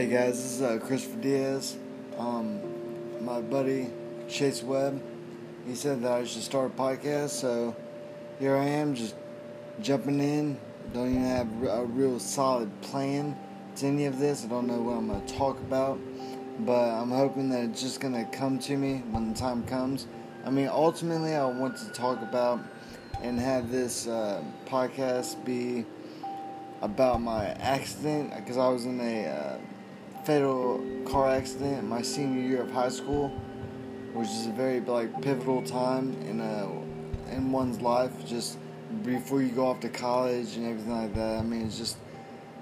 Hey guys, this is uh, Christopher Diaz. Um, my buddy Chase Webb, he said that I should start a podcast, so here I am, just jumping in. Don't even have a real solid plan to any of this. I don't know what I'm going to talk about, but I'm hoping that it's just going to come to me when the time comes. I mean, ultimately, I want to talk about and have this uh, podcast be about my accident because I was in a uh, fatal car accident my senior year of high school, which is a very like pivotal time in a in one's life. Just before you go off to college and everything like that. I mean, it's just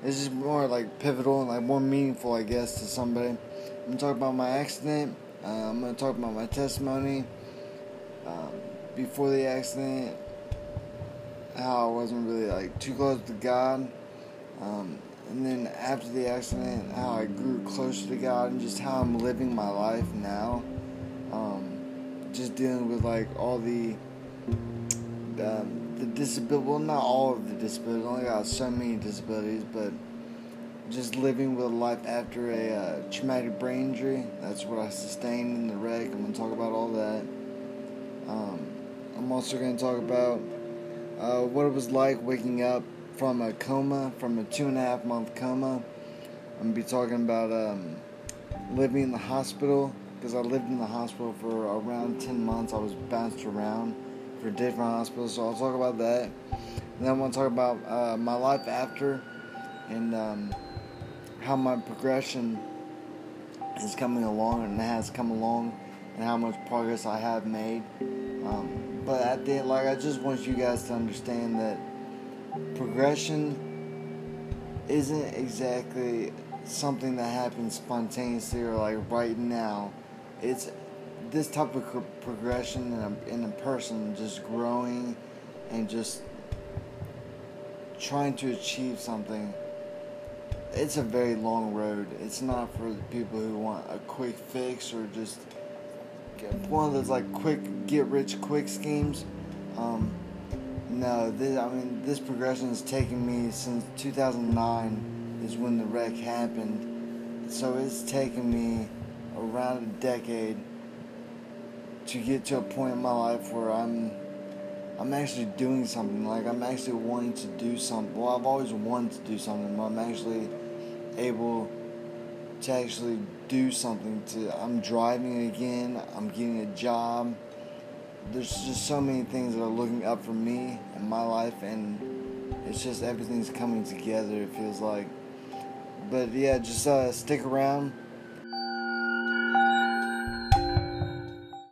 it's just more like pivotal and like more meaningful, I guess, to somebody. I'm gonna talk about my accident. Uh, I'm gonna talk about my testimony um, before the accident, how I wasn't really like too close to God. Um, and then after the accident, how I grew closer to God and just how I'm living my life now. Um, just dealing with like all the um, the disability. Well, not all of the disabilities. I only got so many disabilities, but just living with life after a uh, traumatic brain injury. That's what I sustained in the wreck. I'm gonna talk about all that. Um, I'm also gonna talk about uh, what it was like waking up from a coma, from a two and a half month coma. I'm gonna be talking about um, living in the hospital because I lived in the hospital for around 10 months. I was bounced around for different hospitals, so I'll talk about that. And then I want to talk about uh, my life after and um, how my progression is coming along and has come along and how much progress I have made. Um, but at the end, like I just want you guys to understand that progression isn't exactly something that happens spontaneously or like right now. It's this type of progression in a, in a person just growing and just trying to achieve something. It's a very long road. It's not for the people who want a quick fix or just one of those like quick get rich quick schemes. Um, no, this, I mean, this progression has taken me since 2009 is when the wreck happened. So it's taken me around a decade to get to a point in my life where I'm I'm actually doing something. Like I'm actually wanting to do something. Well, I've always wanted to do something, but I'm actually able to actually do something. To I'm driving again. I'm getting a job there's just so many things that are looking up for me in my life, and it's just everything's coming together. It feels like, but yeah, just uh, stick around.